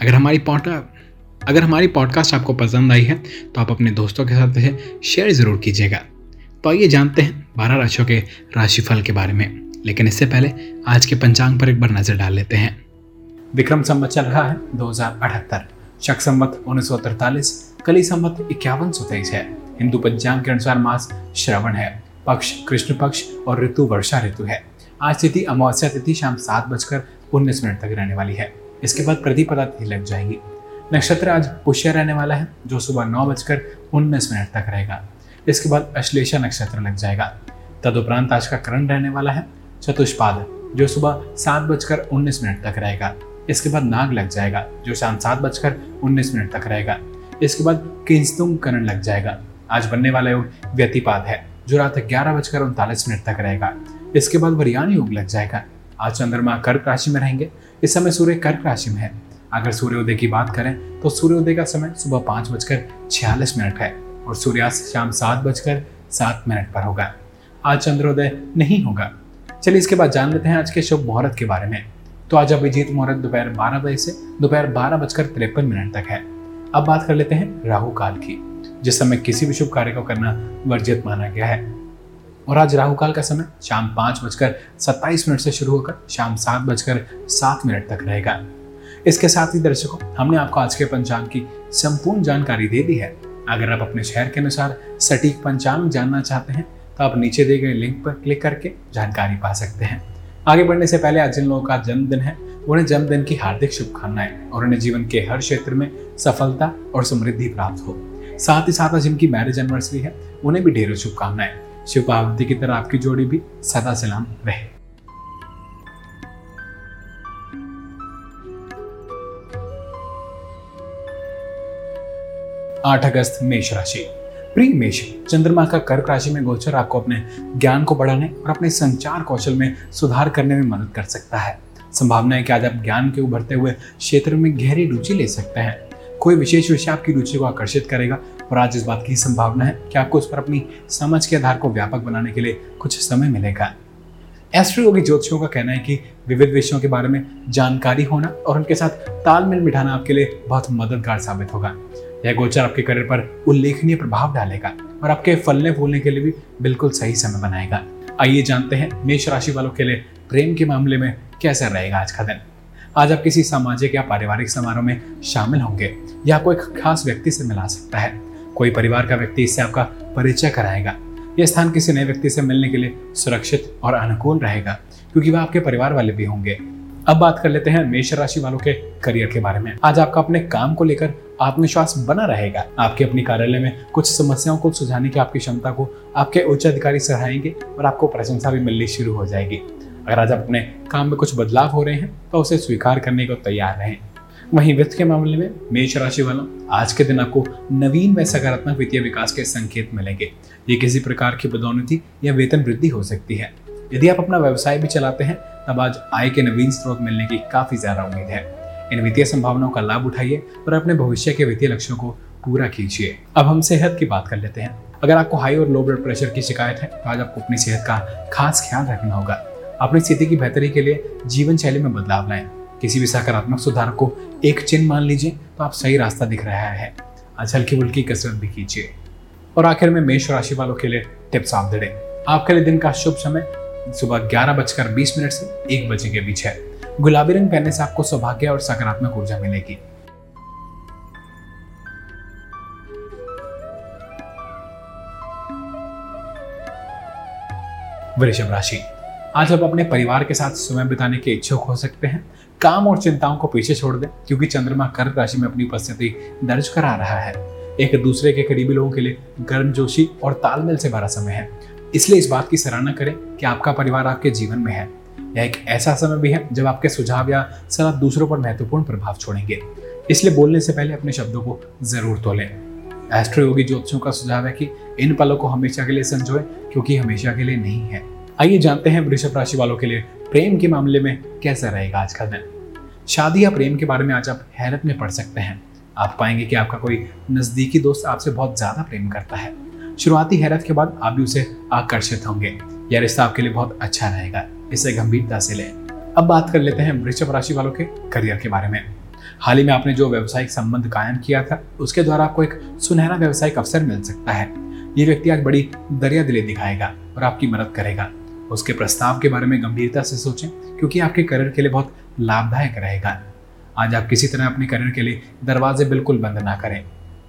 अगर हमारी पॉडका अगर हमारी पॉडकास्ट आपको पसंद आई है तो आप अपने दोस्तों के साथ इसे शेयर ज़रूर कीजिएगा। तो आइए जानते हैं बारह राशियों के राशिफल के बारे में। लेकिन इससे पहले आज के पंचांग पर एक बार नज़र डाल लेते हैं। विक्रम संवत चल रहा है दो हज़ार अठहत्तर। शक संवत उन्नीस सौ तिरतालीस कली संवत इक्यावन सौ तेईस है। हिंदू पंचांग के अनुसार मास श्रवण है। पक्ष कृष्ण पक्ष और ऋतु वर्षा ऋतु है। आज तिथि अमावस्या तिथि शाम सात बजकर उन्नीस मिनट तक रहने वाली है। इसके बाद प्रतिपदा तिथि लग जाएगी। नक्षत्र आज पुष्य रहने वाला है, जो सुबह नौ बजकर उन्नीस मिनट तक रहेगा। इसके बाद अश्लेषा नक्षत्र लग जाएगा। तदुपरांत आज का करण रहने वाला है, चतुष्पाद, जो सुबह सात बजकर उन्नीस मिनट तक रहेगा। इसके बाद नाग लग जाएगा, जो शाम सात बजकर उन्नीस मिनट तक रहेगा। इसके बाद किंस्तुंग करण लग जाएगा। आज बनने वाला योग व्यतिपात है, जो रात ग्यारह बजकर उनतालीस मिनट तक रहेगा। इसके बाद वरियान योग लग जाएगा। आज चंद्रमा कर्क राशि में रहेंगे इस समय सूर्य कर्क राशि में है। अगर सूर्योदय की बात करें तो सूर्योदय का समय सुबह पाँच बजकर छियालीस मिनट है और सूर्यास्त शाम सात बजकर सात मिनट पर होगा। आज चंद्रोदय नहीं होगा। चलिए इसके बाद जान लेते हैं आज के शुभ मुहूर्त के बारे में। तो आज अभिजीत मुहूर्त दोपहर बारह बजे से दोपहर बारह बजकर तिरपन मिनट तक है। अब बात कर लेते हैं राहु काल की। जिस समय किसी भी शुभ कार्य को करना वर्जित माना गया है और आज राहु काल का समय शाम पाँच बजकर सत्ताईस मिनट से शुरू होकर शाम सात बजकर सात मिनट तक रहेगा। इसके साथ ही दर्शकों, हमने आपको आज के पंचांग की संपूर्ण जानकारी दे दी है। अगर आप अपने शहर के अनुसार सटीक पंचांग जानना चाहते हैं तो आप नीचे दिए गए लिंक पर क्लिक करके जानकारी पा सकते हैं। आगे बढ़ने से पहले आज जिन लोगों का जन्मदिन है, उन्हें जन्मदिन की हार्दिक शुभकामनाएँ और उन्हें जीवन के हर क्षेत्र में सफलता और समृद्धि प्राप्त हो। साथ ही साथ आज जिनकी मैरिज एनिवर्सरी है, उन्हें भी ढेरों शुभकामनाएँ। शिव पार्वती की तरह आपकी जोड़ी भी सदा सलाम रहे। आठ अगस्त मेष राशि। प्रिय मेष चंद्रमा का कर्क राशि में गोचर आपको अपने ज्ञान को बढ़ाने और अपने संचार कौशल में सुधार करने में मदद कर सकता है। संभावना है कि आज आप ज्ञान के उभरते हुए क्षेत्र में गहरी रुचि ले सकते हैं। कोई विशेष विषय आपकी रुचि को आकर्षित करेगा और आज इस बात की संभावना है कि आपको उस पर अपनी समझ के आधार को व्यापक बनाने के लिए कुछ समय मिलेगा? एस्ट्रोयोगी ज्योतिषियों का कहना है कि विविध विषयों के बारे में जानकारी होना और उनके साथ तालमेल बिठाना आपके लिए बहुत मददगार साबित होगा। यह गोचर आपके करियर पर उल्लेखनीय प्रभाव डालेगा और आपके फलने फूलने के लिए भी बिल्कुल सही समय बनाएगा। आइए जानते हैं मेष राशि वालों के लिए प्रेम के मामले में कैसा रहेगा आज का दिन। आज आप किसी सामाजिक या पारिवारिक समारोह में शामिल होंगे या एक खास व्यक्ति से मिला सकता है। कोई परिवार का व्यक्ति इससे आपका परिचय कराएगा। यह स्थान किसी नए व्यक्ति से मिलने के लिए सुरक्षित और अनुकूल रहेगा, क्योंकि वह आपके परिवार वाले भी होंगे। अब बात कर लेते हैं मेष राशि वालों के करियर के बारे में। आज आपका अपने काम को लेकर आत्मविश्वास बना रहेगा। आपके अपनी कार्यालय में कुछ समस्याओं को सुझाने की आपकी क्षमता को आपके उच्च अधिकारी सराहेंगे और आपको प्रशंसा भी मिलनी शुरू हो जाएगी। अगर आज आप अपने काम में कुछ बदलाव हो रहे हैं तो उसे स्वीकार करने को तैयार रहें। वहीं वित्त के मामले में मेष राशि वालों, आज के दिन आपको नवीन व सकारात्मक वित्तीय विकास के संकेत मिलेंगे। ये किसी प्रकार की पदोन्नति या वेतन वृद्धि हो सकती है। यदि आप अपना व्यवसाय भी चलाते हैं, तब आज आय के नवीन स्रोत मिलने की काफ़ी ज़्यादा उम्मीद है। इन वित्तीय संभावनाओं का लाभ उठाइए और अपने भविष्य के वित्तीय लक्ष्यों को पूरा कीजिए। अब हम सेहत की बात कर लेते हैं। अगर आपको हाई और लो ब्लड प्रेशर की शिकायत है तो आज आपको अपनी सेहत का खास ख्याल रखना होगा। अपनी स्थिति की बेहतरी के लिए जीवन शैली में बदलाव लाएँ। किसी भी सकारात्मक सुधार को एक चिन्ह मान लीजिए तो आप सही रास्ता दिख रहा है। आज हल्की फुल्की कसरत भी कीजिए। और आखिर में मेष राशि वालों के लिए टिप्स आप दे। आपके लिए दिन का शुभ समय सुबह ग्यारह बजकर बीस मिनट से एक बजे के बीच है। गुलाबी रंग पहनने से आपको सौभाग्य और सकारात्मक ऊर्जा मिलेगी। वृषभ राशि। आज आप अपने परिवार के साथ समय बिताने के इच्छुक हो सकते हैं। काम और चिंताओं को पीछे छोड़ दें, क्योंकि चंद्रमा कर्क राशि में अपनी उपस्थिति दर्ज करा रहा है। एक दूसरे के करीबी लोगों के लिए गर्मजोशी और तालमेल से भरा समय है। इसलिए इस बात की सराहना करें कि आपका परिवार आपके जीवन में है। यह एक ऐसा समय भी है, जब आपके सुझाव या सलाह दूसरों पर महत्वपूर्ण प्रभाव छोड़ेंगे। इसलिए बोलने से पहले अपने शब्दों को ज़रूर तोलें। एस्ट्रो योगी ज्योतिषों का सुझाव है कि इन पलों को हमेशा के लिए संजोए, क्योंकि हमेशा के लिए नहीं है। आइए जानते हैं वृषभ राशि वालों के लिए प्रेम के मामले में कैसा रहेगा आज का दिन। शादी या प्रेम के बारे में आज आप हैरत में पढ़ सकते हैं। आप पाएँगे कि आपका कोई नजदीकी दोस्त आपसे बहुत ज़्यादा प्रेम करता है। शुरुआती हैरत के बाद आप भी उसे आकर्षित होंगे। यह रिश्ता आपके लिए बहुत अच्छा रहेगा। इसे गंभीरता से लें। अब बात कर लेते हैं वृषभ राशि वालों के करियर के बारे में। हाल ही में आपने जो व्यवसायिक संबंध कायम किया था, उसके द्वारा आपको एक सुनहरा व्यवसायिक अवसर मिल सकता है। ये व्यक्ति आज बड़ी दरिया दिले दिखाएगा और आपकी मदद करेगा। उसके प्रस्ताव के बारे में गंभीरता से सोचें, क्योंकि आपके करियर के लिए बहुत लाभदायक रहेगा। आज आप किसी तरह अपने करियर के लिए दरवाजे बिल्कुल बंद ना करें,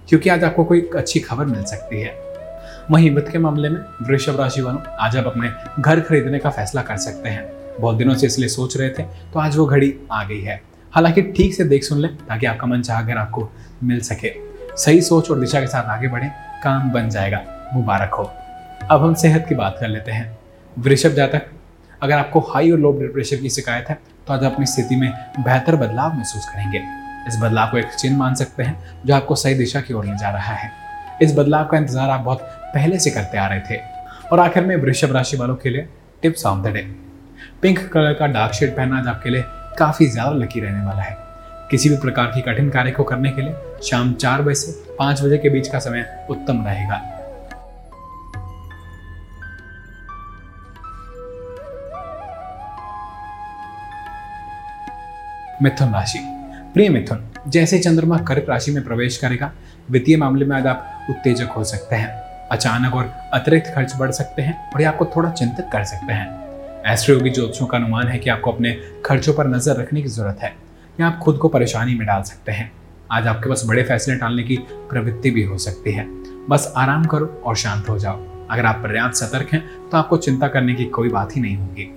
क्योंकि आज आपको कोई अच्छी खबर मिल सकती है। वहीं वित्त के मामले में वृषभ राशि वालों आज आप अपने घर खरीदने का फैसला कर सकते हैं। बहुत दिनों से इसलिए सोच रहे थे तो आज वो घड़ी आ गई है। हालाँकि ठीक से देख सुन लें, ताकि आपका मन चाह घर आपको मिल सके। सही सोच और दिशा के साथ आगे बढ़े, काम बन जाएगा, मुबारक हो। अब हम सेहत की बात कर लेते हैं। वृषभ जातक अगर आपको हाई और लो ब्लड प्रेशर की शिकायत है तो आज अपनी स्थिति में बेहतर बदलाव महसूस करेंगे। इस बदलाव को एक चिन्ह मान सकते हैं, जो आपको सही दिशा की ओर ले जा रहा है। इस बदलाव का इंतज़ार आप बहुत पहले से करते आ रहे थे। और आखिर में वृषभ राशि वालों के लिए tips of the day pink colour का डार्क शेड पहनना आज आपके लिए काफ़ी ज़्यादा लकी रहने वाला है। किसी भी प्रकार की कठिन कार्य को करने के लिए शाम चार बजे से पाँच बजे के बीच का समय उत्तम रहेगा। मिथुन राशि। प्रिय मिथुन, जैसे चंद्रमा कर्क राशि में प्रवेश करेगा, वित्तीय मामले में आज आप उत्तेजक हो सकते हैं। अचानक और अतिरिक्त खर्च बढ़ सकते हैं और ये आपको थोड़ा चिंतित कर सकते हैं। एस्ट्रोयोगी ज्योतिषों का अनुमान है कि आपको अपने खर्चों पर नज़र रखने की ज़रूरत है। या आप खुद को परेशानी में डाल सकते हैं। आज आपके पास बड़े फैसले टालने की प्रवृत्ति भी हो सकती है। बस आराम करो और शांत हो जाओ। अगर आप पर्याप्त सतर्क हैं तो आपको चिंता करने की कोई बात ही नहीं होगी।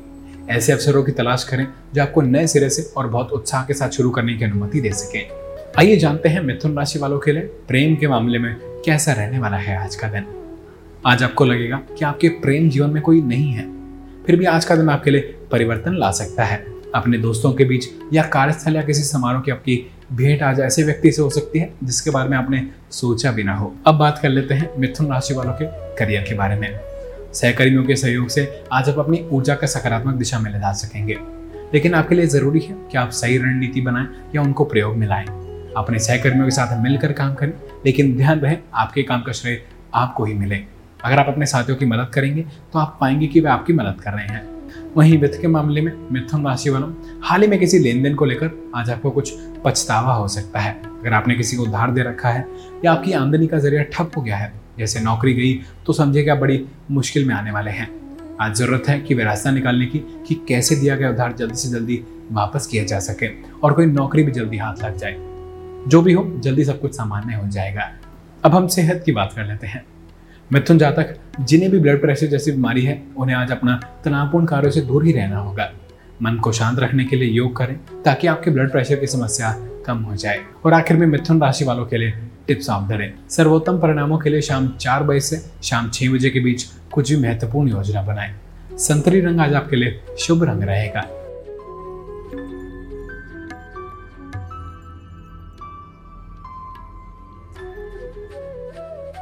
ऐसे अवसरों की तलाश करें जो आपको नए सिरे से और बहुत उत्साह के साथ शुरू करने की अनुमति दे सके। आइए जानते हैं मिथुन राशि वालों के लिए प्रेम के मामले में कैसा रहने वाला है आज का दिन। आज आपको लगेगा कि आपके प्रेम जीवन में कोई नहीं है, फिर भी आज का दिन आपके लिए परिवर्तन ला सकता है। अपने दोस्तों के बीच या कार्यस्थल या किसी समारोह की आपकी भेंट आज ऐसे व्यक्ति से हो सकती है जिसके बारे में आपने सोचा भी ना हो। अब बात कर लेते हैं मिथुन राशि वालों के करियर के बारे में। सहकर्मियों के सहयोग से आज आप अपनी ऊर्जा का सकारात्मक दिशा में ले जा सकेंगे। लेकिन आपके लिए ज़रूरी है कि आप सही रणनीति बनाएँ या उनको प्रयोग में लाएँ। अपने सहकर्मियों के साथ मिलकर काम करें, लेकिन ध्यान रहे, आपके काम का श्रेय आपको ही मिले। अगर आप अपने साथियों की मदद करेंगे तो आप पाएँगे कि वे आपकी मदद कर रहे हैं। वहीं वित्त के मामले में मिथुन राशि वालों, हाल ही में किसी लेन देन को लेकर आज आपको कुछ पछतावा हो सकता है। अगर आपने किसी को उधार दे रखा है या आपकी आमदनी का ज़रिया ठप हो गया है जैसे नौकरी गई तो समझे क्या बड़ी मुश्किल में आने वाले हैं। आज ज़रूरत है कि वे रास्ता निकालने की, कि कैसे दिया गया उधार जल्दी से जल्दी वापस किया जा सके और कोई नौकरी भी जल्दी हाथ लग जाए। जो भी हो, जल्दी सब कुछ सामान्य हो जाएगा। अब हम सेहत की बात कर लेते हैं। मिथुन जातक, जिन्हें भी ब्लड प्रेशर जैसी बीमारी है, उन्हें आज अपना तनावपूर्ण कार्यों से दूर ही रहना होगा। मन को शांत रखने के लिए योग करें, ताकि आपके ब्लड प्रेशर की समस्या कम हो जाए। और आखिर में मिथुन राशि वालों के लिए टिप्स द डे सर्वोत्तम परिणामों के लिए शाम चार बजे से शाम छह बजे के बीच कुछ भी महत्वपूर्ण योजना बनाएँ। संतरी रंग आज आपके लिए शुभ रंग रहेगा।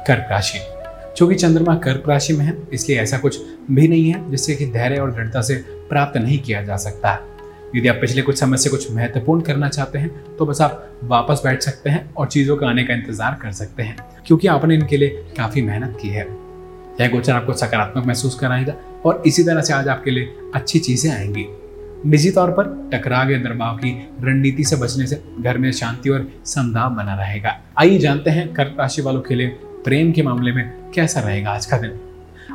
कर्क राशि। चूँकि चंद्रमा कर्क राशि में है, इसलिए ऐसा कुछ भी नहीं है जिससे कि धैर्य और दृढ़ता से प्राप्त नहीं किया जा सकता। है यदि आप पिछले कुछ समय से कुछ महत्वपूर्ण करना चाहते हैं तो बस आप वापस बैठ सकते हैं और चीज़ों के आने का इंतज़ार कर सकते हैं, क्योंकि आपने इनके लिए काफ़ी मेहनत की है। यह गोचर आपको सकारात्मक महसूस कराएगा और इसी तरह से आज आपके लिए अच्छी चीज़ें आएँगी। निजी तौर पर टकराव या दबाव की रणनीति से बचने से घर में शांति और समदाव बना रहेगा। आइए जानते हैं कर्क राशि वालों के लिए प्रेम के मामले में कैसा रहेगा आज का दिन।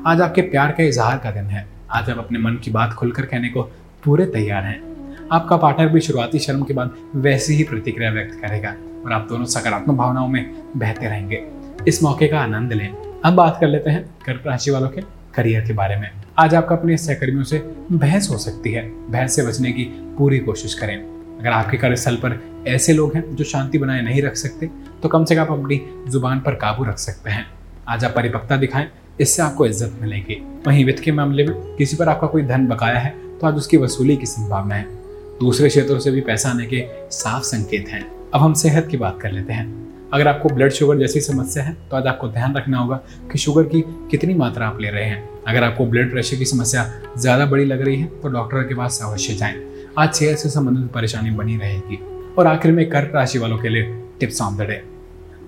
आज आपके प्यार का इजहार का दिन है। आज आप अपने मन की बात खुलकर कहने को पूरे तैयार हैं। आपका पार्टनर भी शुरुआती शर्म के बाद वैसी ही प्रतिक्रिया व्यक्त करेगा और आप दोनों सकारात्मक भावनाओं में बहते रहेंगे। इस मौके का आनंद लें। अब बात कर लेते हैं कर्क राशि वालों के करियर के बारे में। आज आपका अपने सहकर्मियों से बहस हो सकती है। बहस से बचने की पूरी कोशिश करें। अगर आपके कार्यस्थल पर ऐसे लोग हैं जो शांति बनाए नहीं रख सकते तो कम से कम आप अपनी ज़ुबान पर काबू रख सकते हैं। आज आप परिपक्वता दिखाएँ, इससे आपको इज़्ज़त मिलेगी। वहीं वित्त के मामले में किसी पर आपका कोई धन बकाया है तो आज उसकी वसूली की संभावना है। दूसरे क्षेत्रों से भी पैसा आने के साफ़ संकेत हैं। अब हम सेहत की बात कर लेते हैं। अगर आपको ब्लड शुगर जैसी समस्या है तो आज आपको ध्यान रखना होगा कि शुगर की कितनी मात्रा आप ले रहे हैं। अगर आपको ब्लड प्रेशर की समस्या ज़्यादा बड़ी लग रही है तो डॉक्टर के पास अवश्य जाएँ। आज सेहत से संबंधित परेशानी बनी रहेगी। और आखिर में कर्क राशि वालों के लिए टिप्स ऑन द डे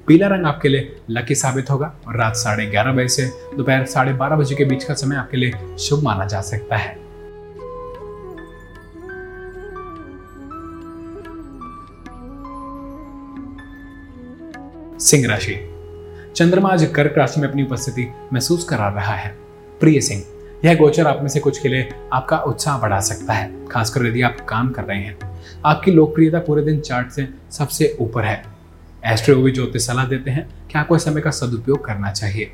पीला रंग आपके लिए लकी साबित होगा और रात साढ़े ग्यारह बजे से दोपहर साढ़े बारह बजे के बीच का समय आपके लिए शुभ माना जा सकता है। सिंह राशि। चंद्रमा आज कर्क राशि में अपनी उपस्थिति महसूस करा रहा है। प्रिय सिंह, यह गोचर आप में से कुछ के लिए आपका उत्साह बढ़ा सकता है, खासकर यदि आप काम कर रहे हैं। आपकी लोकप्रियता पूरे दिन चार्ट से सबसे ऊपर है। एस्ट्रोयोगी ज्योतिष सलाह देते हैं कि आपको इस समय का सदुपयोग करना चाहिए।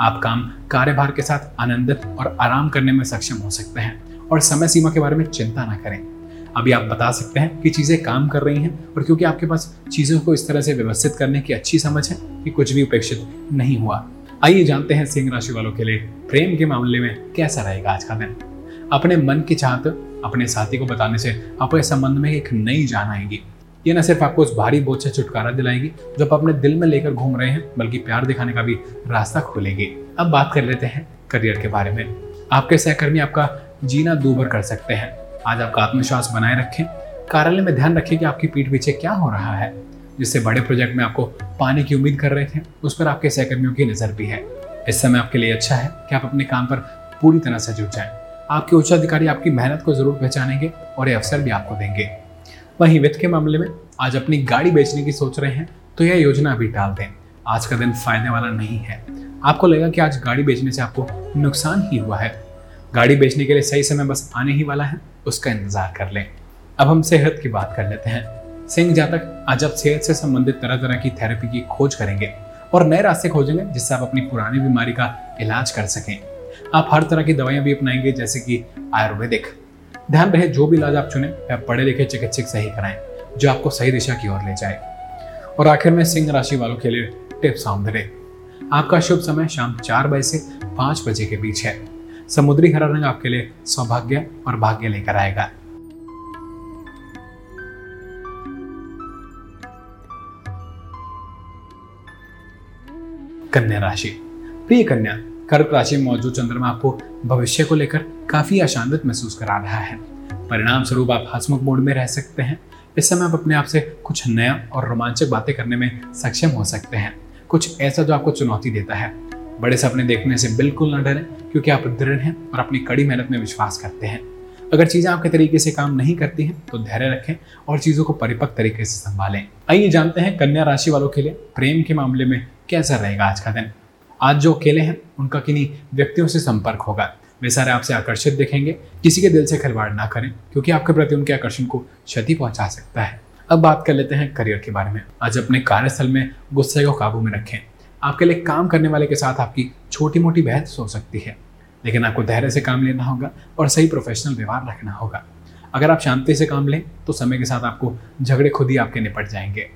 आप काम कार्यभार के साथ आनंदित और आराम करने में सक्षम हो सकते हैं और समय सीमा के बारे में चिंता ना करें। अभी आप बता सकते हैं कि चीज़ें काम कर रही हैं और क्योंकि आपके पास चीज़ों को इस तरह से व्यवस्थित करने की अच्छी समझ है कि कुछ भी उपेक्षित नहीं हुआ। आइए जानते हैं सिंह राशि वालों के लिए प्रेम के मामले में कैसा रहेगा आज का दिन। अपने मन की चाहत, अपने साथी को बताने से अपने संबंध में एक नई जान आएगी। ये न सिर्फ़ आपको उस भारी बोझ से छुटकारा दिलाएगी, जो आप अपने दिल में लेकर घूम रहे हैं, बल्कि प्यार दिखाने का भी रास्ता खोलेगी। अब बात कर लेते हैं करियर के बारे में। आपके सहकर्मी आपका जीना दूभर कर सकते हैं। आज आपका आत्मविश्वास बनाए रखें। कार्यालय में ध्यान रखें कि आपकी पीठ पीछे क्या हो रहा है, जिससे बड़े प्रोजेक्ट में आपको पाने की उम्मीद कर रहे थे, उस पर आपके सहकर्मियों की नज़र भी है। इस समय आपके लिए अच्छा है कि आप अपने काम पर पूरी तरह से जुट जाएँ। आपके उच्च अधिकारी आपकी मेहनत को ज़रूर पहचानेंगे और ये अवसर भी आपको देंगे। वहीं वित्त के मामले में आज अपनी गाड़ी बेचने की सोच रहे हैं तो यह योजना अभी टाल दें। आज का दिन फ़ायदे वाला नहीं है। आपको लगेगा कि आज गाड़ी बेचने से आपको नुकसान ही हुआ है। गाड़ी बेचने के लिए सही समय बस आने ही वाला है। उसका इंतज़ार कर लें। अब हम सेहत की बात कर लेते हैं। सिंह जातक आज आप सेहत से संबंधित तरह तरह की थेरेपी की खोज करेंगे और नए रास्ते खोजेंगे जिससे आप अपनी पुरानी बीमारी का इलाज कर सकें। आप हर तरह की दवाइयाँ भी अपनाएँगे, जैसे कि आयुर्वेदिक। ध्यान रहे, जो भी इलाज आप चुने वह पढ़े लिखे चिकित्सक से ही कराएँ, जो आपको सही दिशा की ओर ले जाए। और आखिर में सिंह राशि वालों के लिए टिप्स डे आपका शुभ समय शाम चार बजे से पाँच बजे के बीच है। समुद्री हरा रंग आपके लिए सौभाग्य और भाग्य लेकर आएगा। कन्या राशि। प्रिय कन्या, कर्क राशि में मौजूद चंद्रमा आपको भविष्य को लेकर काफ़ी आशान्वित महसूस करा रहा है। परिणाम स्वरूप आप हसमुख मोड में रह सकते हैं। इस समय आप अपने आप से कुछ नया और रोमांचक बातें करने में सक्षम हो सकते हैं। कुछ ऐसा जो आपको चुनौती देता है। बड़े सपने देखने से बिल्कुल न डरें, क्योंकि आप दृढ़ हैं और अपनी कड़ी मेहनत में विश्वास करते हैं। अगर चीज़ें आपके तरीके से काम नहीं करती हैं तो धैर्य रखें और चीज़ों को परिपक्व तरीके से संभालें। आइए जानते हैं कन्या राशि वालों के लिए प्रेम के मामले में कैसा रहेगा आज का दिन। आज जो अकेले हैं, उनका किन्हीं व्यक्तियों से संपर्क होगा। वे सारे आपसे आकर्षित दिखेंगे। किसी के दिल से खिलवाड़ ना करें, क्योंकि आपके प्रति उनके आकर्षण को क्षति पहुँचा सकता है। अब बात कर लेते हैं करियर के बारे में। आज अपने कार्यस्थल में गुस्से को काबू में रखें। आपके लिए काम करने वाले के साथ आपकी छोटी मोटी बहस हो सकती है, लेकिन आपको धैर्य से काम लेना होगा और सही प्रोफेशनल व्यवहार रखना होगा। अगर आप शांति से काम लें तो समय के साथ आपको झगड़े खुद ही आपके निपट जाएँगे।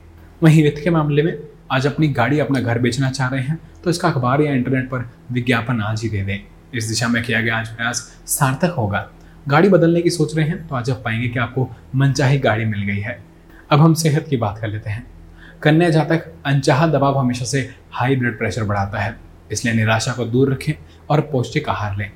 वहीं वित्त के मामले में, आज अपनी गाड़ी अपना घर बेचना चाह रहे हैं तो इसका अखबार या इंटरनेट पर विज्ञापन आज ही दे दें। इस दिशा में किया गया आज प्रयास सार्थक होगा। गाड़ी बदलने की सोच रहे हैं तो आज आप पाएँगे कि आपको मनचाही गाड़ी मिल गई है। अब हम सेहत की बात कर लेते हैं। कन्या जातक अनचाहा दबाव हमेशा से हाई ब्लड प्रेशर बढ़ाता है, इसलिए निराशा को दूर रखें और पौष्टिक आहार लें।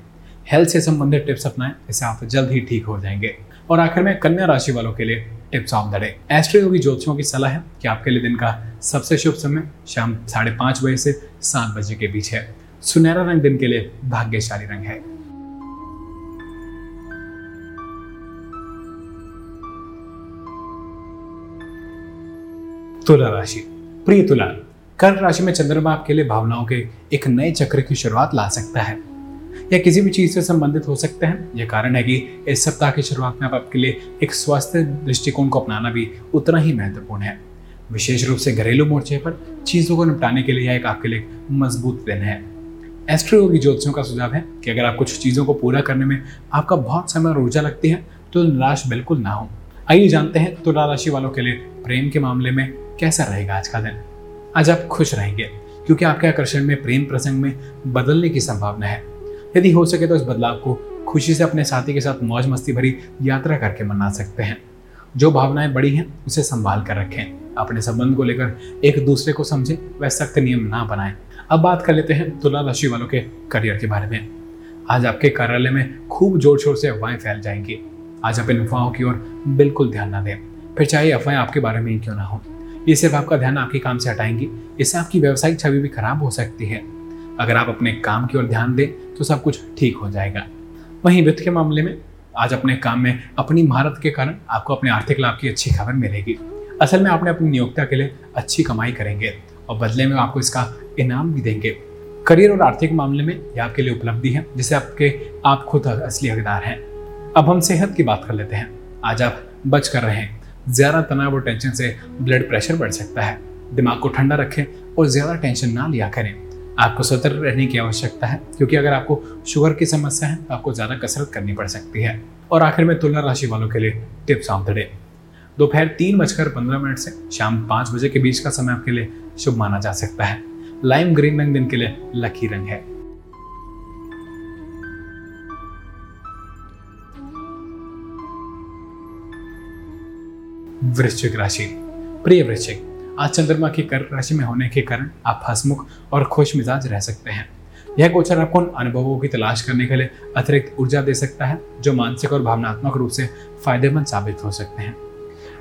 हेल्थ से संबंधित टिप्स अपनाएँ, इससे आप जल्द ही ठीक हो जाएँगे। और आखिर में कन्या राशि वालों के लिए tips of the day Astroyogi ज्योतिषों की सलाह है कि आपके लिए दिन का सबसे शुभ समय शाम साढ़े पाँच बजे से सात बजे के बीच है। सुनहरा रंग दिन के लिए भाग्यशाली रंग है। तुला राशि। प्रिय तुला, कर्क राशि में चंद्रमा आपके लिए भावनाओं के एक नए चक्र की शुरुआत ला सकता है। या किसी भी चीज़ से संबंधित हो सकते हैं। यह कारण है कि इस सप्ताह की शुरुआत में आप आपके लिए एक स्वास्थ्य दृष्टिकोण को अपनाना भी उतना ही महत्वपूर्ण है। विशेष रूप से घरेलू मोर्चे पर चीज़ों को निपटाने के लिए यह एक आपके लिए मज़बूत दिन है। एस्ट्रोयोगी ज्योतिषों का सुझाव है कि अगर आप कुछ चीज़ों को पूरा करने में आपका बहुत समय और ऊर्जा लगती है तो निराश बिल्कुल ना हो। आइए जानते हैं तुला राशि वालों के लिए प्रेम के मामले में कैसा रहेगा आज का दिन? आज आप खुश रहेंगे, क्योंकि आपके आकर्षण में, प्रेम प्रसंग में बदलने की संभावना है। यदि हो सके तो इस बदलाव को खुशी से अपने साथी के साथ मौज मस्ती भरी यात्रा करके मना सकते हैं। जो भावनाएँ बड़ी हैं, उसे संभाल कर रखें। अपने संबंध को लेकर एक दूसरे को समझे वह सख्त नियम ना बनाएँ। अब बात कर लेते हैं तुला राशि वालों के करियर के बारे में। आज आपके कार्यालय में खूब ज़ोर शोर से अफवाहें फैल जाएँगी। आज आप इन अफवाहों की ओर बिल्कुल ध्यान ना दें। फिर चाहे अफवाहें आपके बारे में ही क्यों ना हो। ये सिर्फ़ आपका ध्यान आपके काम से हटाएँगी। इससे आपकी व्यवसायिक छवि भी खराब हो सकती है। अगर आप अपने काम की ओर ध्यान दें तो सब कुछ ठीक हो जाएगा। वहीं वित्त के मामले में, आज अपने काम में अपनी महारत के कारण आपको अपने आर्थिक लाभ की अच्छी खबर मिलेगी। असल में आपने अपनी नियोक्ता के लिए अच्छी कमाई करेंगे और बदले में आपको इसका इनाम भी देंगे। करियर और आर्थिक मामले में यह आपके लिए उपलब्धि है, जिसे आपके आप खुद असली हकदार हैं। अब हम सेहत की बात कर लेते हैं। आज आप बच कर रहे। हैं ज़्यादा तनाव और टेंशन से ब्लड प्रेशर बढ़ सकता है। दिमाग को ठंडा रखें और ज़्यादा टेंशन ना लिया करें। आपको सतर्क रहने की आवश्यकता है, क्योंकि अगर आपको शुगर की समस्या है तो आपको ज़्यादा कसरत करनी पड़ सकती है। और आखिर में तुलना राशि वालों के लिए टिप्स ऑफ़ द डे दोपहर तीन बजकर पंद्रह मिनट से शाम पाँच बजे के बीच का समय आपके लिए शुभ माना जा सकता है। लाइम ग्रीन रंग दिन के लिए लकी रंग है। वृश्चिक राशि। प्रिय वृश्चिक, आज चंद्रमा की कर्क राशि में होने के कारण आप हसमुख और खुश मिजाज रह सकते हैं। यह गोचर आपको उन अनुभवों की तलाश करने के लिए अतिरिक्त ऊर्जा दे सकता है, जो मानसिक और भावनात्मक रूप से फ़ायदेमंद साबित हो सकते हैं।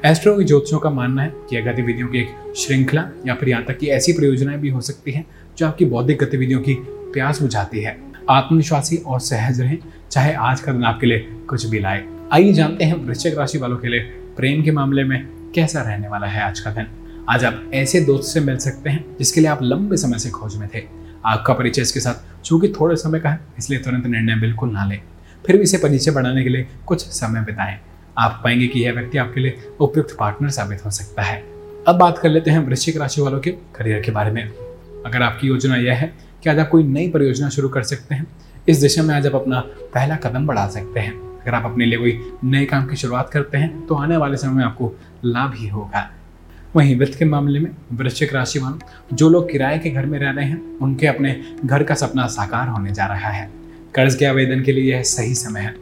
एस्ट्रो ज्योतिषों का मानना है कि यह गतिविधियों की एक श्रृंखला या फिर यहाँ तक की ऐसी परियोजनाएँ भी हो सकती हैं, जो आपकी बौद्धिक गतिविधियों की प्यास बुझाती है। आत्मविश्वासी और सहज रहें, चाहे आज का दिन आपके लिए कुछ भी लाए। आइए जानते हैं वृश्चिक राशि वालों के लिए प्रेम के मामले में कैसा रहने वाला है आज का दिन? आज आप ऐसे दोस्त से मिल सकते हैं, जिसके लिए आप लंबे समय से खोज में थे। आपका परिचय इसके साथ, चूँकि थोड़े समय का है, इसलिए तुरंत निर्णय बिल्कुल ना लें। फिर भी इसे परिचय बढ़ाने के लिए कुछ समय बिताएँ। आप पाएँगे कि यह व्यक्ति आपके लिए उपयुक्त पार्टनर साबित हो सकता है। अब बात कर लेते हैं वृश्चिक राशि वालों के करियर के बारे में। अगर आपकी योजना यह है कि आज आप कोई नई परियोजना शुरू कर सकते हैं, इस दिशा में आज आप अपना पहला कदम बढ़ा सकते हैं। अगर आप अपने लिए कोई नए काम की शुरुआत करते हैं तो आने वाले समय में आपको लाभ ही होगा। वहीं वित्त के मामले में वृश्चिक राशि वालों जो लोग किराए के घर में रह रहे हैं, उनके अपने घर का सपना साकार होने जा रहा है। कर्ज के आवेदन के लिए यह सही समय है।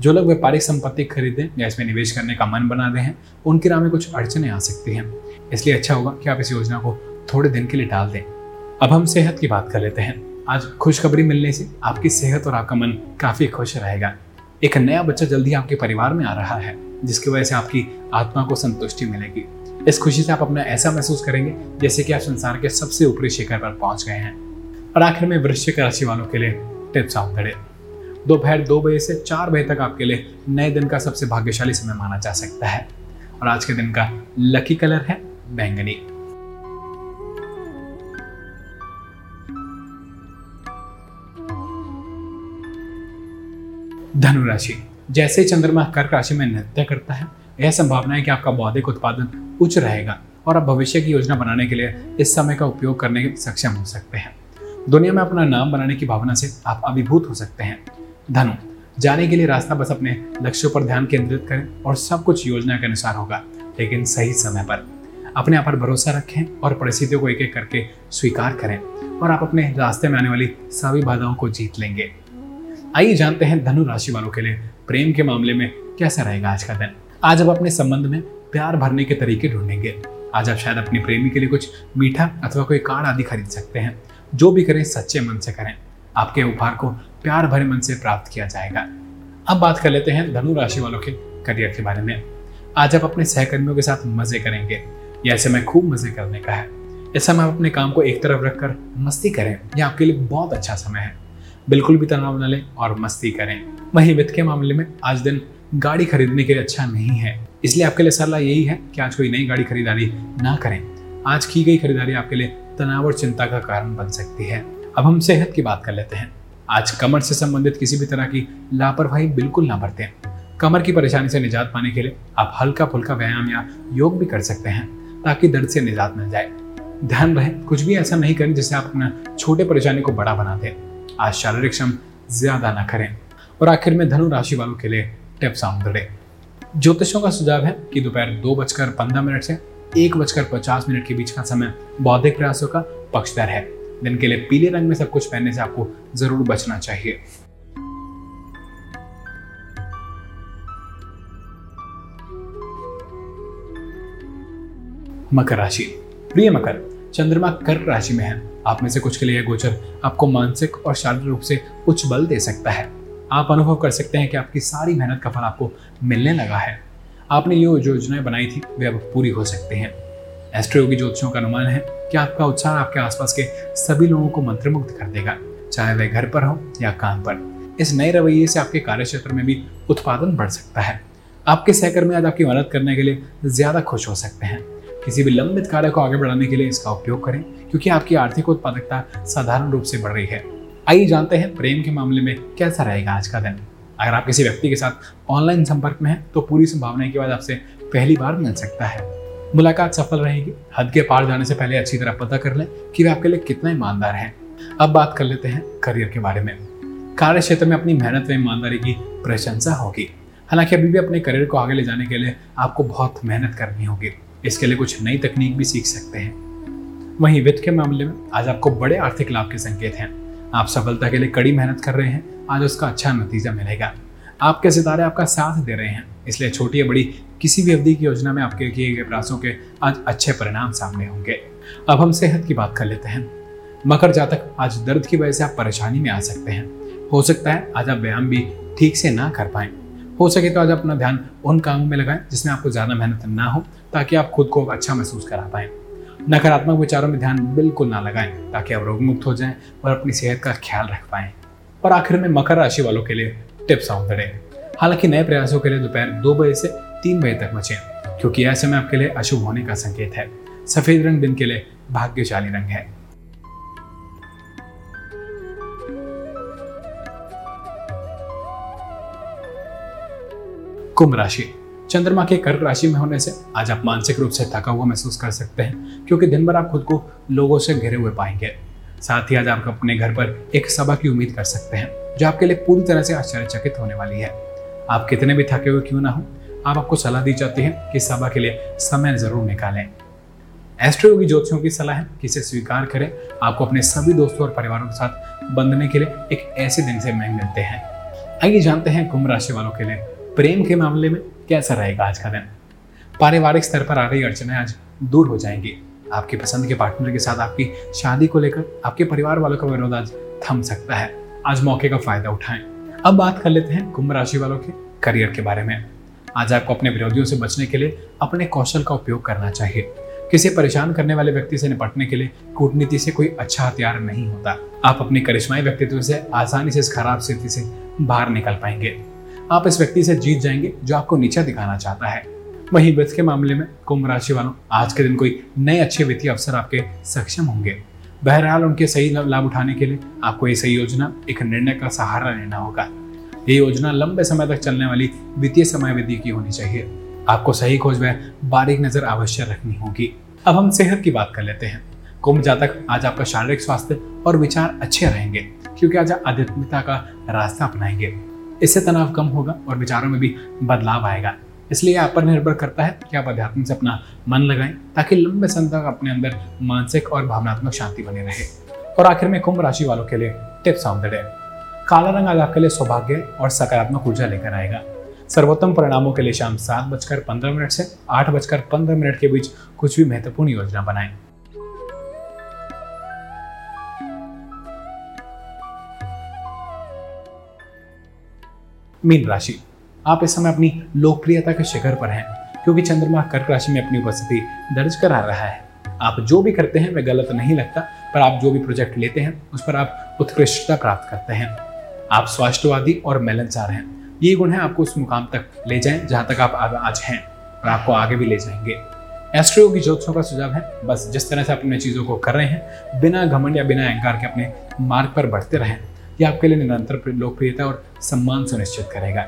जो लोग व्यापारिक संपत्ति खरीदें या इसमें निवेश करने का मन बना रहे हैं उनके राह में कुछ अड़चने आ सकती हैं। इसलिए अच्छा होगा कि आप इस योजना को थोड़े दिन के लिए डाल दें। अब हम सेहत की बात कर लेते हैं। आज खुशखबरी मिलने से आपकी सेहत और आपका मन काफ़ी खुश रहेगा। एक नया बच्चा जल्दी आपके परिवार में आ रहा है, जिसकी वजह से आपकी आत्मा को संतुष्टि मिलेगी। इस खुशी से आप अपना ऐसा महसूस करेंगे जैसे कि आप संसार के सबसे ऊपरी शिखर पर पहुँच गए हैं। और आखिर में वृश्चिक राशि वालों के लिए टिप्स ऑफ़ द। डे दोपहर दो बजे से चार बजे तक आपके लिए नए दिन का सबसे भाग्यशाली समय माना जा सकता है। और आज के दिन का लकी कलर है बैंगनी। धनुराशि। जैसे चंद्रमा कर्क राशि में नृत्य करता है, यह संभावना है कि आपका बौद्धिक उत्पादन उच्च रहेगा और आप भविष्य की योजना बनाने के लिए इस समय का उपयोग करने के सक्षम हो सकते हैं। दुनिया में अपना नाम बनाने की भावना से आप अभिभूत हो सकते हैं। धनु, जाने के लिए रास्ता बस अपने लक्ष्यों पर ध्यान केंद्रित करें और सब कुछ योजना के अनुसार होगा, लेकिन सही समय पर। अपने आप पर भरोसा रखें और परिस्थितियों को एक एक करके स्वीकार करें और आप अपने रास्ते में आने वाली सभी बाधाओं को जीत लेंगे। आइए जानते हैं धनु राशि वालों के लिए प्रेम के मामले में कैसा रहेगा आज का दिन। आज आप अपने संबंध में प्यार भरने के तरीके ढूंढेंगे। आज आप शायद अपनी प्रेमी के लिए कुछ मीठा अथवा कोई कार्ड आदि खरीद सकते हैं। जो भी करें, सच्चे मन से करें। आपके उपहार को प्यार भरे मन से प्राप्त किया जाएगा। अब बात कर लेते हैं धनु राशि वालों के करियर के बारे में। आज आप अपने सहकर्मियों के साथ मज़े करेंगे। यह समय खूब मज़े करने का है। इस समय आप अपने काम को एक तरफ़ रखकर मस्ती करें। यह आपके लिए बहुत अच्छा समय है। बिल्कुल भी तनाव न लें और मस्ती करें। वहीं वित्त के मामले में आज दिन गाड़ी खरीदने के लिए अच्छा नहीं है। इसलिए आपके लिए सलाह यही है कि आज कोई नई गाड़ी खरीदारी ना करें। आज की गई खरीदारी आपके लिए तनाव और चिंता का कारण बन सकती है। अब हम सेहत की बात कर लेते हैं। आज कमर से संबंधित किसी भी तरह की लापरवाही बिल्कुल ना बरतें। कमर की परेशानी से निजात पाने के लिए आप हल्का फुल्का व्यायाम या योग भी कर सकते हैं ताकि दर्द से निजात मिल जाए। ध्यान रहे, कुछ भी ऐसा नहीं करें जिससे आप अपना छोटे परेशानी को बड़ा बना दें। आज शारीरिक श्रम ज़्यादा ना करें। और आखिर में धनु राशि वालों के लिए टिप्स ऑन द। ज्योतिषों का सुझाव है कि दोपहर दो बजकर पंद्रह मिनट से एक बजकर पचास मिनट के बीच का समय बौद्धिक प्रयासों का पक्षधर है। दिन के लिए पीले रंग में सब कुछ पहनने से आपको ज़रूर बचना चाहिए। मकर राशि। प्रिय मकर चंद्रमा कर्क राशि में है। आप में से कुछ के लिए गोचर आपको मानसिक और शारीरिक रूप से उच्च बल दे सकता है। आप अनुभव कर सकते हैं कि आपकी सारी मेहनत का फल आपको मिलने लगा है। आपने ये जो योजनाएँ बनाई थी, वे अब पूरी हो सकते हैं। एस्ट्रोयोगी ज्योतिषों का अनुमान है कि आपका उत्साह आपके आसपास के सभी लोगों को मंत्रमुग्ध कर देगा, चाहे वह घर पर हो या काम पर। इस नए रवैये से आपके कार्य क्षेत्र में भी उत्पादन बढ़ सकता है। आपके सहकर्मी आज आपकी मदद करने के लिए ज़्यादा खुश हो सकते हैं। किसी भी लंबित कार्य को आगे बढ़ाने के लिए इसका उपयोग करें, क्योंकि आपकी आर्थिक उत्पादकता साधारण रूप से बढ़ रही है। आइए जानते हैं प्रेम के मामले में कैसा रहेगा आज का दिन। अगर आप किसी व्यक्ति के साथ ऑनलाइन संपर्क में हैं तो पूरी संभावना के बाद आपसे पहली बार मिल सकता है। मुलाकात सफल रहेगी। हद के पार जाने से पहले अच्छी तरह पता कर लें कि वे आपके लिए कितना ईमानदार है। अब बात कर लेते हैं करियर के बारे में। कार्य क्षेत्र में अपनी मेहनत व ईमानदारी की प्रशंसा होगी। हालाँकि अभी भी अपने करियर को आगे ले जाने के लिए आपको बहुत मेहनत करनी होगी। इसके लिए कुछ नई तकनीक भी सीख सकते हैं। वहीं वित्त के मामले में आज आपको बड़े आर्थिक लाभ के संकेत हैं। आप सफलता के लिए कड़ी मेहनत कर रहे हैं। आज उसका अच्छा नतीजा मिलेगा। आपके सितारे आपका साथ दे रहे हैं। इसलिए छोटी या बड़ी किसी भी अवधि की योजना में आपके किए गए प्रयासों के आज अच्छे परिणाम सामने होंगे। अब हम सेहत की बात कर लेते हैं। मकर जातक आज दर्द की वजह से आप परेशानी में आ सकते हैं। हो सकता है आज आप व्यायाम भी ठीक से ना कर पाए। हो सके तो आज अपना ध्यान उन कामों में लगाएँ जिसमें आपको ज़्यादा मेहनत ना हो। ताकि आप खुद को अच्छा महसूस करा पाए। नकारात्मक विचारों में ध्यान बिल्कुल ना लगाएँ, ताकि आप रोग मुक्त हो जाएँ और अपनी सेहत का ख्याल रख पाएँ। और आखिर में मकर राशि वालों के लिए टिप्स द हालाँकि नए प्रयासों के लिए दोपहर दो बजे से तीन बजे तक बचें, क्योंकि ऐसे में आपके लिए अशुभ होने का संकेत है। सफ़ेद रंग दिन के लिए भाग्यशाली रंग है। कुंभ राशि चंद्रमा के कर्क राशि में होने से आज आप मानसिक रूप से थका हुआ महसूस कर सकते हैं, क्योंकि दिन भर आप खुद को लोगों से घिरे हुए पाएँगे। साथ ही आज आप अपने घर पर एक सभा की उम्मीद कर सकते हैं, जो आपके लिए पूरी तरह से आश्चर्यचकित होने वाली है। आप कितने भी थके हुए क्यों ना हो, आप आपको सलाह दी जाती है कि सभा के लिए समय ज़रूर निकालें। एस्ट्रोयोगी ज्योतिषियों की सलाह है कि इसे स्वीकार करें। आपको अपने सभी दोस्तों और परिवारों के साथ बंधने के लिए एक ऐसे दिन से मैं मिलते हैं। आइए जानते हैं कुंभ राशि वालों के लिए प्रेम के मामले में कैसा रहेगा आज का दिन? पारिवारिक स्तर पर आ रही अड़चने आज दूर हो जाएँगी। आपकी पसंद के पार्टनर के साथ आपकी शादी को लेकर आपके परिवार वालों का विरोध आज थम सकता है। आज मौके का फ़ायदा उठाएँ। अब बात कर लेते हैं कुंभ राशि वालों के करियर के बारे में। आज आपको अपने विरोधियों से बचने के लिए अपने कौशल का उपयोग करना चाहिए। किसी परेशान करने वाले व्यक्ति से निपटने के लिए कूटनीति से कोई अच्छा हथियार नहीं होता। आप अपनी करिश्माई व्यक्तित्व से आसानी से इस खराब स्थिति से बाहर निकल पाएँगे। आप इस व्यक्ति से जीत जाएँगे जो आपको नीचा दिखाना चाहता है। वहीं वृत्त के मामले में कुंभ राशि वालों, आज के दिन कोई नए अच्छे वित्तीय अवसर आपके सक्षम होंगे। बहरहाल उनके सही लाभ उठाने के लिए आपको ये सही योजना, एक निर्णय का सहारा लेना होगा। ये योजना लंबे समय तक चलने वाली वित्तीय समयावधि की होनी चाहिए। आपको सही खोज में बारीक नज़र अवश्य रखनी होगी। अब हम सेहत की बात कर लेते हैं। कुंभ जातक आज आपका शारीरिक स्वास्थ्य और विचार अच्छे रहेंगे, क्योंकि आज आध्यात्मिकता का रास्ता अपनाएँगे। इससे तनाव कम होगा और विचारों में भी बदलाव आएगा। इसलिए आप पर निर्भर करता है कि आप अध्यात्म से अपना मन लगाएँ, ताकि लंबे समय तक अपने अंदर मानसिक और भावनात्मक शांति बनी रहे। और आखिर में कुंभ राशि वालों के लिए टिप्स ऑन द डे काला रंग आज आपके लिए सौभाग्य और सकारात्मक ऊर्जा लेकर आएगा। सर्वोत्तम परिणामों के लिए शाम सात बजकर पंद्रह मिनट से आठ बजकर पंद्रह मिनट के बीच कुछ भी महत्वपूर्ण योजना बनाएँ। मीन राशि। आप इस समय अपनी लोकप्रियता के शिखर पर हैं, क्योंकि चंद्रमा कर्क राशि में अपनी उपस्थिति दर्ज करा रहा है। आप जो भी करते हैं, वह गलत नहीं लगता, पर आप जो भी प्रोजेक्ट लेते हैं, उस पर आप उत्कृष्टता प्राप्त करते हैं। आप स्वास्थ्यवादी और मिलनसार हैं। ये गुण है आपको उस मुकाम तक ले जाएँ, जहाँ तक आप आज हैं, और आपको आगे भी ले जाएँगे। एस्ट्रो की ज्योतिषों का सुझाव है, बस जिस तरह से आप अपने चीज़ों को कर रहे हैं, बिना घमंड या बिना अहंकार के अपने मार्ग पर बढ़ते रहें। ये आपके लिए निरंतर लोकप्रियता और सम्मान सुनिश्चित करेगा।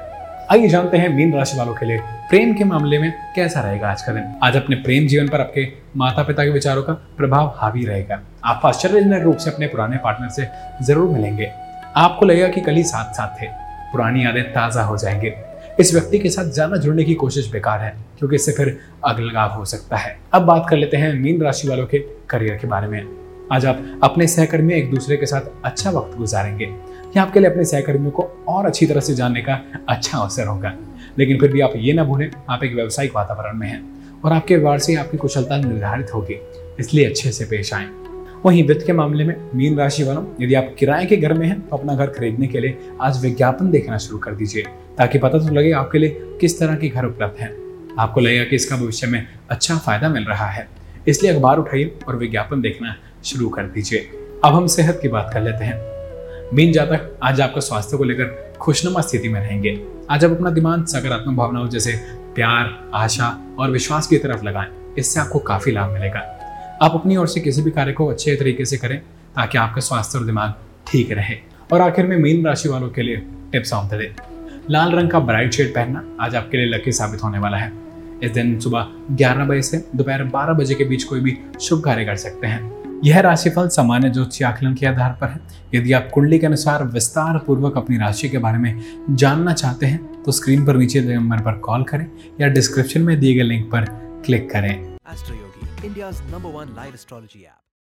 आइए जानते हैं मीन राशि वालों के लिए प्रेम के मामले में कैसा रहेगा आज का दिन। आज अपने प्रेम जीवन पर आपके माता पिता के विचारों का प्रभाव हावी रहेगा। आप आश्चर्यजनक रूप से अपने पुराने पार्टनर से ज़रूर मिलेंगे। आपको लगेगा कि कल ही साथ साथ थे। पुरानी यादें ताज़ा हो जाएँगे। इस व्यक्ति के साथ ज़्यादा जुड़ने की कोशिश बेकार है, क्योंकि इससे फिर अगलगाव हो सकता है। अब बात कर लेते हैं मीन राशि वालों के करियर के बारे में। आज आप अपने सहकर्मी एक दूसरे के साथ अच्छा वक्त गुजारेंगे। यह आपके लिए अपने सहकर्मियों को और अच्छी तरह से जानने का अच्छा अवसर होगा। लेकिन फिर भी आप ये ना भूलें, आप एक व्यावसायिक वातावरण में हैं और आपके व्यवहार से आपकी कुशलता निर्धारित होगी, इसलिए अच्छे से पेश आए। वहीं वित्त के मामले में मीन राशि वालों, यदि आप किराए के घर में हैं तो अपना घर खरीदने के लिए आज विज्ञापन देखना शुरू कर दीजिए, ताकि पता तो लगे आपके लिए किस तरह के घर उपलब्ध हैं। आपको लगेगा कि इसका भविष्य में अच्छा फ़ायदा मिल रहा है। इसलिए अखबार उठाइए और विज्ञापन देखना शुरू कर दीजिए। अब हम सेहत की बात कर लेते हैं। मीन जातक आज आपका स्वास्थ्य को लेकर खुशनुमा स्थिति में रहेंगे। आज आप अपना दिमाग सकारात्मक भावनाओं जैसे प्यार, आशा और विश्वास की तरफ़ लगाएँ। इससे आपको काफ़ी लाभ मिलेगा। आप अपनी ओर से किसी भी कार्य को अच्छे तरीके से करें ताकि आपका स्वास्थ्य और दिमाग ठीक रहे। और आखिर में मीन राशि वालों के लिए टिप्स हम दे लाल रंग का ब्राइट शेड पहनना आज आपके लिए लकी साबित होने वाला है। इस दिन सुबह 11 बजे से दोपहर 12 बजे के बीच कोई भी शुभ कार्य कर सकते हैं। यह राशिफल सामान्य ज्योतिष आकलन के आधार पर है। यदि आप कुंडली के अनुसार विस्तार पूर्वक अपनी राशि के बारे में जानना चाहते हैं तो स्क्रीन पर नीचे नंबर पर कॉल करें या डिस्क्रिप्शन में दिए गए लिंक पर क्लिक करें।